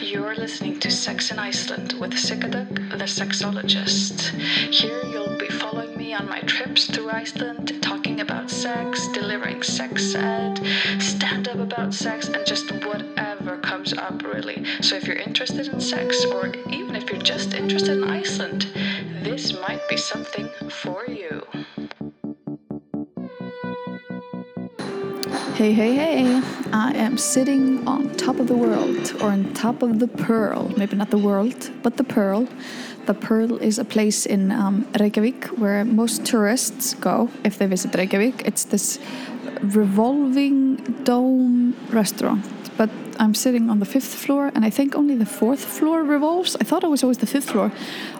You're listening to Sex in Iceland with Sigga Dögg, the sexologist. Here you'll be following on my trips through Iceland, talking about sex, delivering sex ed, stand up about sex, and just whatever comes up, really. So if you're interested in sex, or even if you're just interested in Iceland, this might be something for you. Hey, hey, hey. I am sitting on top of the world, or on top of the Pearl. Maybe not the world, but the Pearl. The Pearl is a place in um, Reykjavik where most tourists go if they visit Reykjavik. It's this revolving dome restaurant. But I'm sitting on the fifth floor, and I think only the fourth floor revolves. I thought it was always the fifth floor.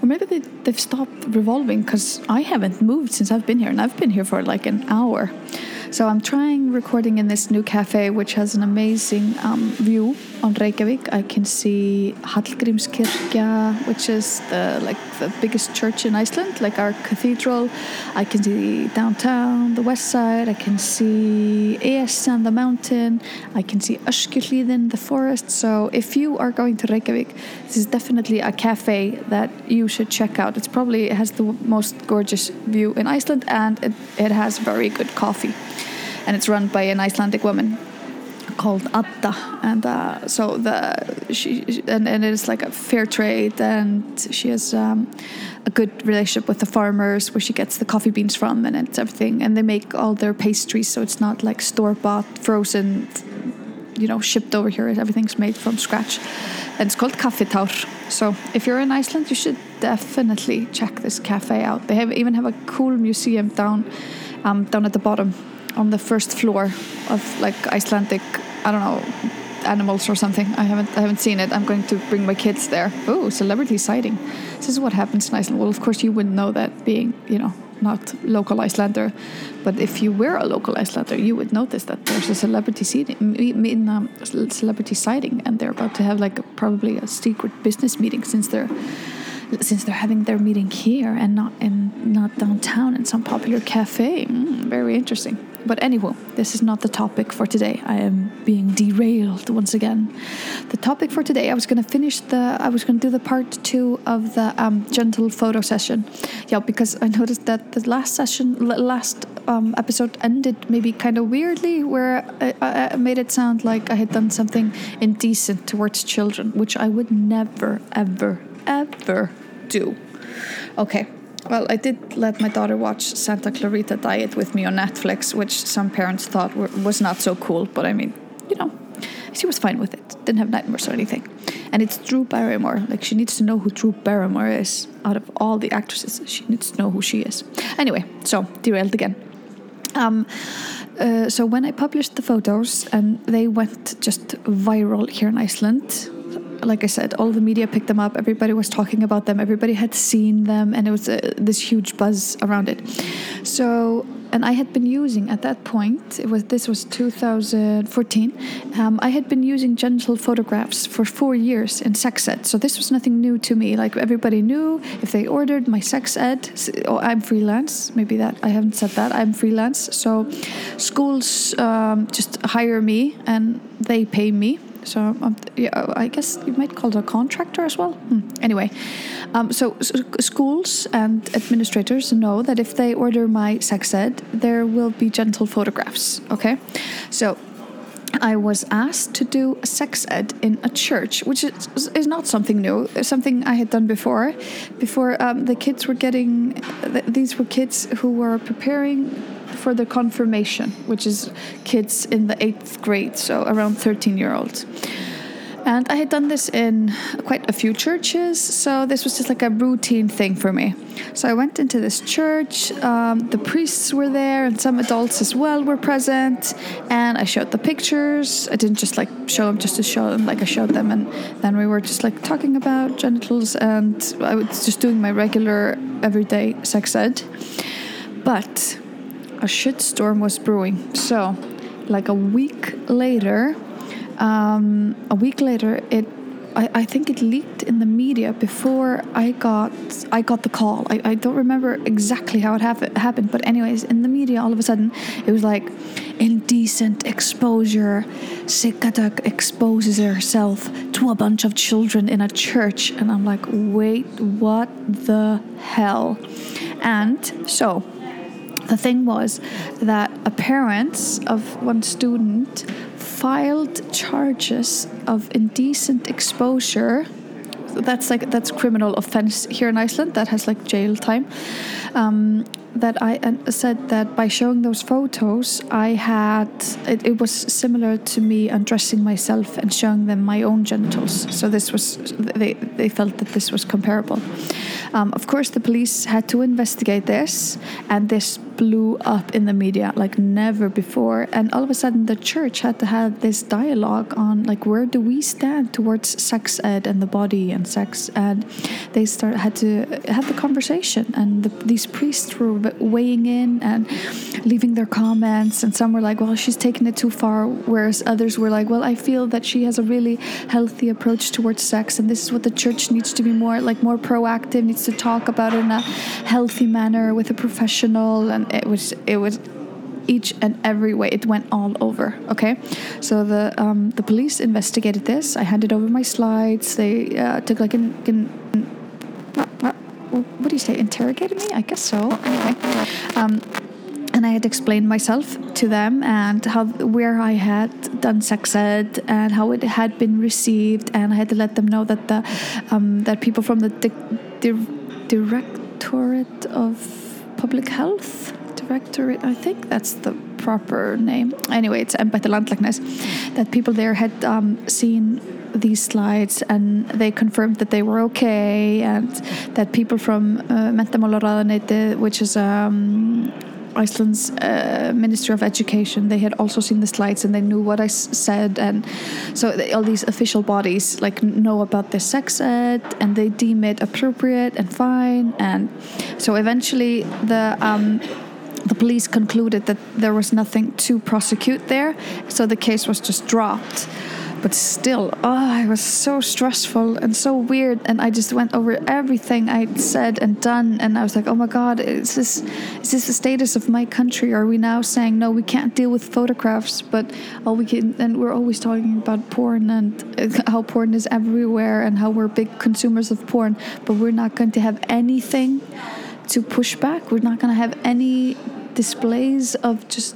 Or maybe they, they've stopped revolving because I haven't moved since I've been here, and I've been here for like an hour. So I'm trying recording in this new cafe, which has an amazing um, view on Reykjavik. I can see Hallgrímskirkja, which is the like the biggest church in Iceland, like our cathedral. I can see downtown, the west side. I can see Esjan, the mountain. I can see Öskjuhlíðin, the forest. So if you are going to Reykjavik, this is definitely a cafe that you should check out. It's probably it has the most gorgeous view in Iceland, and it, it has very good coffee and it's run by an Icelandic woman called Adda, and uh, so the she and, and it is like a fair trade, and she has um, a good relationship with the farmers where she gets the coffee beans from, and it's everything, and they make all their pastries, so it's not like store bought, frozen, you know, shipped over here. Everything's made from scratch, and it's called Kaffitár. So if you're in Iceland, you should definitely check this cafe out. They have even have a cool museum down um, down at the bottom on the first floor of like Icelandic, I don't know, animals or something. I haven't I haven't seen it. I'm going to bring my kids there. Oh, celebrity sighting. This is what happens in Iceland. Well, of course you wouldn't know that being, you know, not local Icelander, but if you were a local Icelander, you would notice that there's a celebrity seating, um, celebrity sighting, and they're about to have like a, probably a secret business meeting since they're since they're having their meeting here and not in not downtown in some popular cafe. Mm, very interesting. But anyway, this is not the topic for today. I am being derailed once again. The topic for today, I was going to finish the, I was going to do the part two of the um, genital photo session. Yeah, because I noticed that the last session, last um, episode ended maybe kind of weirdly, where I, I made it sound like I had done something indecent towards children, which I would never, ever, ever do. Okay, well, I did let my daughter watch Santa Clarita Diet with me on Netflix, which some parents thought were, was not so cool, but I mean, you know, she was fine with it. Didn't have nightmares or anything. And it's Drew Barrymore. Like, she needs to know who Drew Barrymore is. Out of all the actresses, she needs to know who she is. Anyway, so derailed again. Um, uh, so when I published the photos and they went just viral here in Iceland, like I said, all the media picked them up. Everybody was talking about them. Everybody had seen them, and it was a, this huge buzz around it. So, and I had been using at that point. It was this was 2014. Um, I had been using genital photographs for four years in sex ed. So this was nothing new to me. Like everybody knew if they ordered my sex ed. Oh, I'm freelance. Maybe that I haven't said that. I'm freelance. So schools um, just hire me and they pay me so um, yeah, I guess you might call it a contractor as well. Hmm. Anyway, um, so, so, schools and administrators know that if they order my sex ed, there will be genital photographs. Okay, so I was asked to do a sex ed in a church, which is, is not something new. It's something I had done before. Before um, the kids were getting, these were kids who were preparing for the confirmation, which is kids in the eighth grade, so around 13 year olds. And I had done this in quite a few churches, so this was just like a routine thing for me. So I went into this church, um, the priests were there, and some adults as well were present, and I showed the pictures. I didn't just like show them just to show them, like I showed them, and then we were just like talking about genitals, and I was just doing my regular everyday sex ed. But a shitstorm was brewing. So, like a week later, um, a week later, it I, I think it leaked in the media before I got I got the call. I, I don't remember exactly how it hap- happened, but anyways, in the media, all of a sudden, it was like indecent exposure. Sigga Dögg exposes herself to a bunch of children in a church, and I'm like, wait, what the hell? And so the thing was that a parent of one student filed charges of indecent exposure that's like that's criminal offense here in Iceland that has like jail time um, that I said that by showing those photos, I had it, it, was similar to me undressing myself and showing them my own genitals. So this was they they felt that this was comparable. Um, of course, the police had to investigate this, and this blew up in the media like never before. And all of a sudden, the church had to have this dialogue on like where do we stand towards sex ed and the body and sex, and they start had to have the conversation. And the, these priests were weighing in and leaving their comments. And some were like, "Well, she's taking it too far," whereas others were like, "Well, I feel that she has a really healthy approach towards sex, and this is what the church needs to be more like more proactive, needs to talk about in a healthy manner with a professional." And it was it was each and every way. It went all over okay? So the um, the police investigated this. I handed over my slides. They uh, took like an, an, what do you say? Interrogated me? I guess so. Anyway um, and I had explained myself to them and how where I had done sex ed and how it had been received, and I had to let them know that the um, that people from the di- di- Directorate of Public Health Directorate, I think that's the proper name. Anyway, it's Landlæknis. That people there had um, seen these slides and they confirmed that they were okay and that people from uh, which is um, Iceland's uh, Ministry of Education, they had also seen the slides and they knew what I said, and so all these official bodies like know about the sex ed and they deem it appropriate and fine, and so eventually the. Um, police concluded that there was nothing to prosecute there, so the case was just dropped but still, oh, it was so stressful and so weird. And I just went over everything I'd said and done, and I was like, oh my god, is this is this the status of my country? Are we now saying no, we can't deal with photographs, but all we can? And we're always talking about porn and uh, how porn is everywhere and how we're big consumers of porn, but we're not going to have anything to push back. We're not going to have any displays of just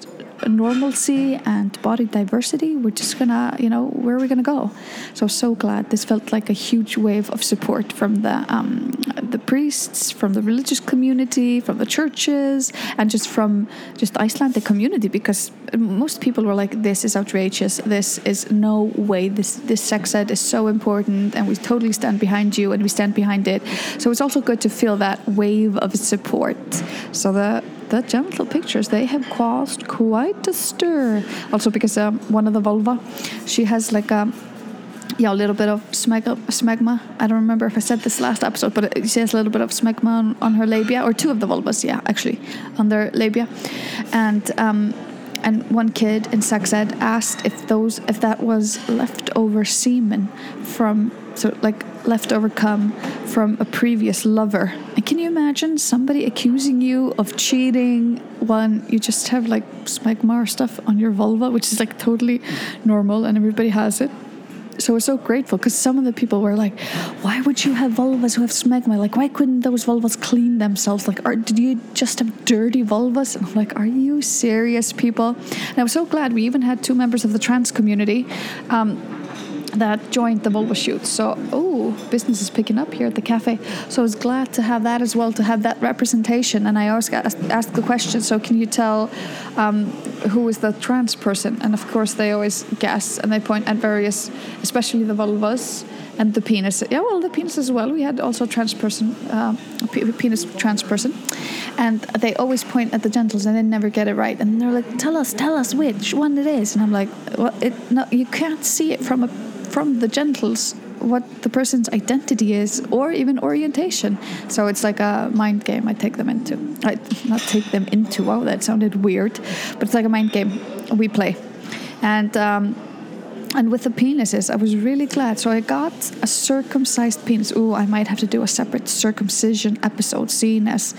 normalcy and body diversity, we're just gonna, you know, where are we gonna go? So so glad. This felt like a huge wave of support from the um, the priests, from the religious community, from the churches, and just from just Icelandic community because most people were like, "This is outrageous. This is no way. This this sex ed is so important, and we totally stand behind you, and we stand behind it." So it's also good to feel that wave of support. So the the genital pictures they have caused quite a stir also because um, one of the vulva she has like a yeah, a little bit of smegma, smegma. I don't remember if I said this last episode, but she has a little bit of smegma on, on her labia, or two of the vulvas, yeah, actually, on their labia. And um, and one kid in sex ed asked if those if that was leftover semen from so like leftover cum from a previous lover. And can you imagine somebody accusing you of cheating when you just have like smegma or stuff on your vulva, which is like totally normal and everybody has it? so we're so grateful because some of the people were like, "Why would you have vulvas who have smegma? Like, why couldn't those vulvas clean themselves? Like, are, did you just have dirty vulvas?" And I'm like, "Are you serious, people?" And I was so glad we even had two members of the trans community. Um, that joined the vulva shoot. So, oh, business is picking up here at the cafe. So I was glad to have that as well, to have that representation. And I asked, asked the question, so can you tell um, who is the trans person? And of course, they always guess and they point at various, especially the vulvas and the penis. Yeah, well, the penis as well. We had also a trans person, uh, penis trans person, and they always point at the genitals and they never get it right. And they're like, "Tell us, tell us which one it is." And I'm like, "Well, it no, you can't see it from a from the genitals what the person's identity is or even orientation. So it's like a mind game I take them into. I not take them into. Wow, that sounded weird, but it's like a mind game we play. And um, and with the penises, I was really glad. So I got a circumcised penis. Ooh, I might have to do a separate circumcision episode, seeing as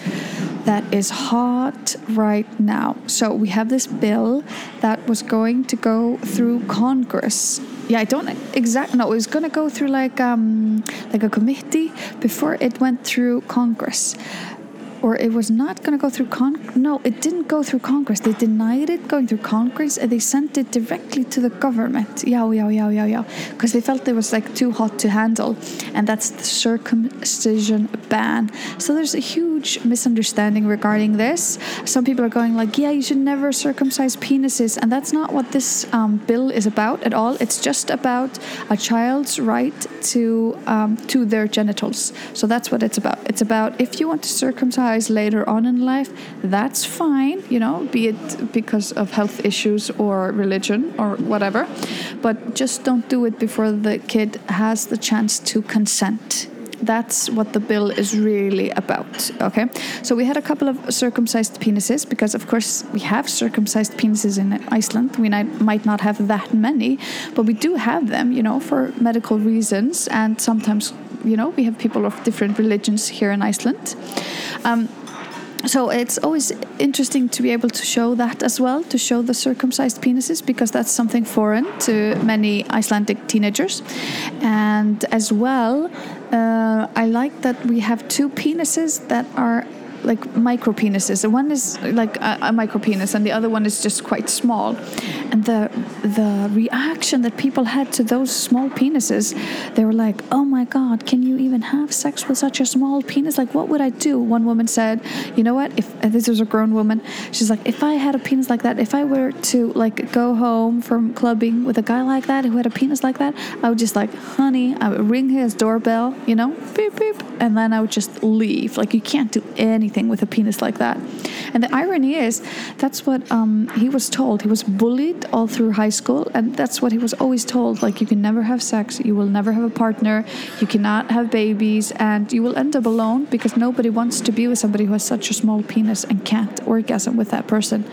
that is hot right now. So we have this bill that was going to go through Congress. Yeah, I don't exactly know. It was going to go through like um, like a committee before it went through Congress or it was not going to go through con no it didn't go through congress. They denied it going through congress and they sent it directly to the government. Yeah yeah yeah yeah yeah because they felt it was like too hot to handle and that's the circumcision ban. So there's a huge misunderstanding regarding this. Some people are going like yeah you should never circumcise penises and that's not what this um, bill is about at all. It's just about a child's right to um, to their genitals. So that's what it's about. It's about if you want to circumcise later on in life, that's fine, you know, be it because of health issues or religion or whatever. But just don't do it before the kid has the chance to consent that's what the bill is really about okay? So we had a couple of circumcised penises because of course we have circumcised penises in iceland. We might not have that many but we do have them you know for medical reasons. And sometimes you know we have people of different religions here in iceland. Um, so it's always interesting to be able to show that as well, to show the circumcised penises, because that's something foreign to many Icelandic teenagers. And as well, uh, I like that we have two penises that are like micro penises. The one is like a, a micro penis, and the other one is just quite small. And the the reaction that people had to those small penises, they were like, "Oh my God, can you even have sex with such a small penis? Like, what would I do?" One woman said, "You know what? If uh, this was a grown woman, she's like, if I had a penis like that, if I were to like go home from clubbing with a guy like that who had a penis like that, I would just like, honey, I would ring his doorbell, you know, beep beep, and then I would just leave. Like, you can't do anything." anything with a penis like that. And the irony is, that's what um, he was told. He was bullied all through high school, and that's what he was always told. Like, you can never have sex, you will never have a partner, you cannot have babies, and you will end up alone because nobody wants to be with somebody who has such a small penis and can't orgasm with that person.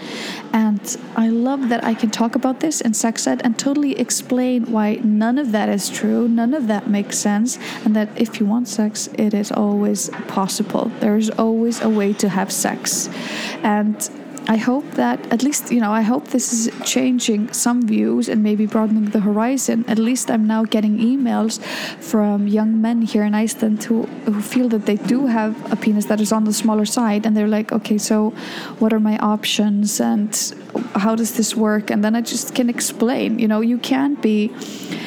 And I love that I can talk about this in sex ed and totally explain why none of that is true, none of that makes sense, and that if you want sex, it is always possible. There is always a way to have sex. And I hope that at least, you know, I hope this is changing some views and maybe broadening the horizon. At least I'm now getting emails from young men here in Iceland who, who feel that they do have a penis that is on the smaller side. And they're like, okay, so what are my options and how does this work? And then I just can explain, you know, you can be.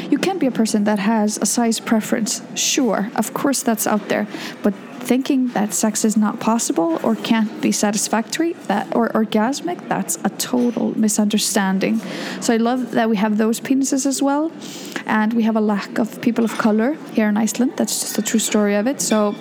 You can be a person that has a size preference. Sure, of course, that's out there. But thinking that sex is not possible or can't be satisfactory that or orgasmic that's a total misunderstanding. So i love that we have those penises as well and we have a lack of people of color here in iceland. That's just a true story of it. So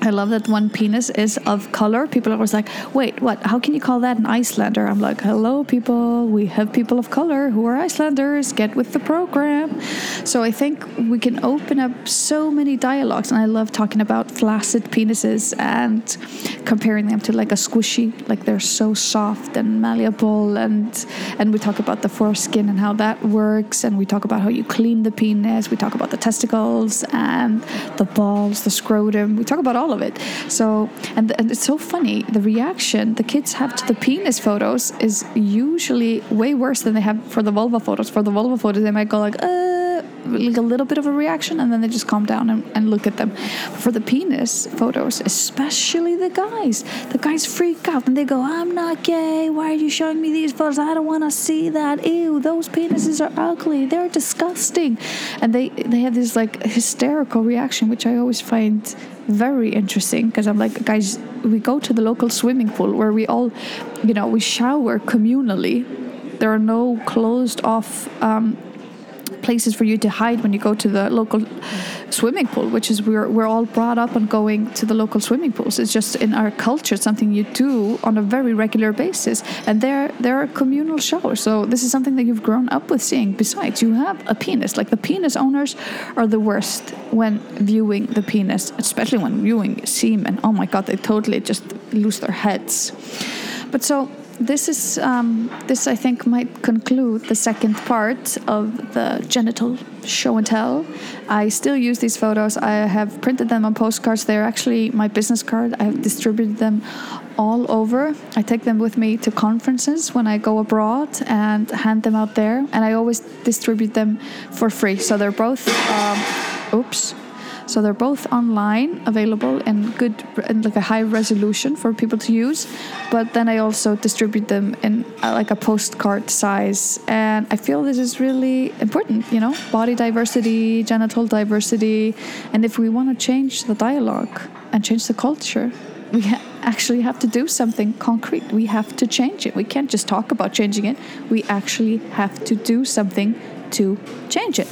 I love that one penis is of color. People are always like, wait, what? How can you call that an Icelander? I'm like, hello, people. We have people of color who are Icelanders. Get with the program. So I think we can open up so many dialogues. And I love talking about flaccid penises and comparing them to like a squishy, like they're so soft and malleable. And, and we talk about the foreskin and how that works. And we talk about how you clean the penis. We talk about the testicles and the balls, the scrotum. We talk about all all of it. So, and, and it's so funny. The reaction the kids have to the penis photos is usually way worse than they have for the vulva photos. For the vulva photos, they might go like, uh, like a little bit of a reaction, and then they just calm down and, and look at them. For the penis photos, especially the guys, the guys freak out and they go, "I'm not gay. Why are you showing me these photos? I don't want to see that. Ew, those penises are ugly. They're disgusting," and they they have this like hysterical reaction, which I always find very interesting because I'm like, guys, we go to the local swimming pool where we all, you know, we shower communally. There are no closed off um, places for you to hide when you go to the local swimming pool, which is we're we're all brought up on going to the local swimming pools. It's just in our culture something you do on a very regular basis, and there there are communal showers. So this is something that you've grown up with seeing. Besides, you have a penis. Like the penis owners are the worst when viewing the penis, especially when viewing semen. Oh my god, they totally just lose their heads. But so this is um, this I think might conclude the second part of the genital show and tell. I still use these photos. I have printed them on postcards. They're actually my business card. I have distributed them all over. I take them with me to conferences when I go abroad and hand them out there. And I always distribute them for free. So they're both, um, oops. So they're both online, available in good, in like a high resolution for people to use. But then I also distribute them in uh, like a postcard size, and I feel this is really important. You know, body diversity, genital diversity, and if we want to change the dialogue and change the culture, we actually have to do something concrete. We have to change it. We can't just talk about changing it. We actually have to do something to change it.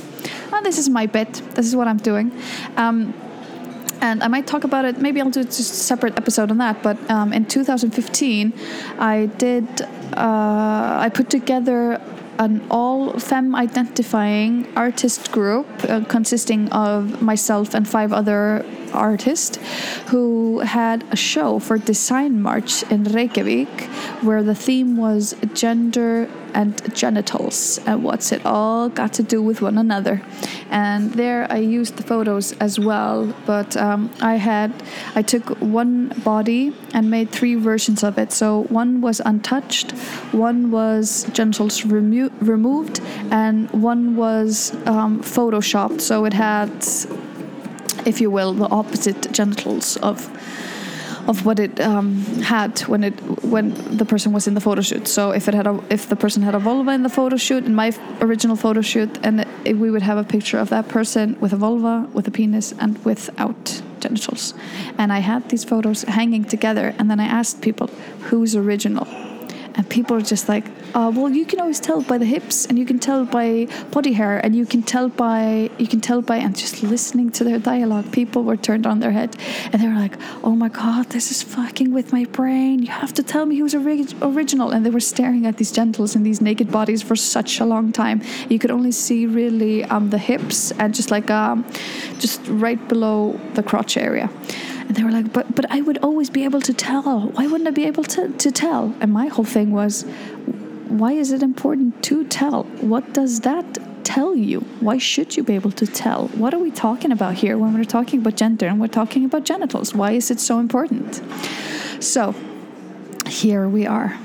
Oh, this is my bit. This is what I'm doing. Um, and I might talk about it. Maybe I'll do just a separate episode on that. But um, in 2015, I did. Uh, I put together an all femme identifying artist group uh, consisting of myself and five other artists who had a show for Design March in Reykjavik where the theme was gender and genitals and what's it all got to do with one another. And there I used the photos as well, but um, I had I took one body and made three versions of it. So one was untouched, one was genitals remo- removed, and one was um, photoshopped. So it had if you will, the opposite genitals of of what it um, had when it when the person was in the photo shoot. So if it had a if the person had a vulva in the photo shoot in my original photo shoot, and it, we would have a picture of that person with a vulva, with a penis, and without genitals. And I had these photos hanging together, and then I asked people who's original, and people are just like, uh, well, you can always tell by the hips, and you can tell by body hair, and you can tell by you can tell by and just listening to their dialogue. People were turned on their head, and they were like, "Oh my god, this is fucking with my brain. You have to tell me who's ori- original." And they were staring at these genitals in these naked bodies for such a long time. You could only see really um, the hips and just like um, just right below the crotch area. And they were like, but but I would always be able to tell. Why wouldn't I be able to, to tell? And my whole thing was, why is it important to tell? What does that tell you? Why should you be able to tell? What are we talking about here when we're talking about gender and we're talking about genitals? Why is it so important? So here we are.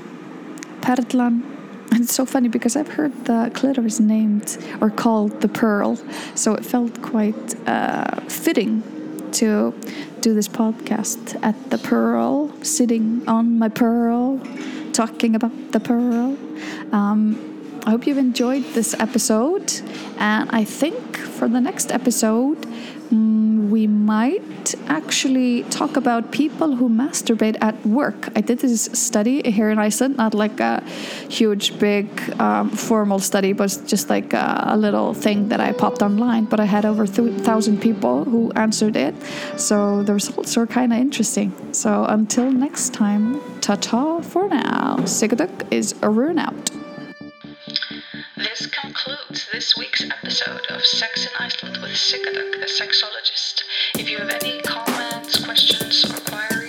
Perlan and it's so funny because I've heard the clitoris named or called the pearl, so it felt quite uh, fitting to do this podcast at the Pearl, sitting on my Pearl, talking about the Pearl. Um, I hope you've enjoyed this episode, and I think for the next episode, mm, we might actually talk about people who masturbate at work. I did this study here in Iceland, not like a huge, big, um, formal study, but just like a, a, little thing that I popped online. But I had over 1,000 people who answered it, so the results are kind of interesting. So until next time, ta ta for now. Sigga Dögg is a rune out. This concludes this week's episode of Sex in Iceland with Sigga Dögg, the sexologist. If you have any comments, questions, or queries,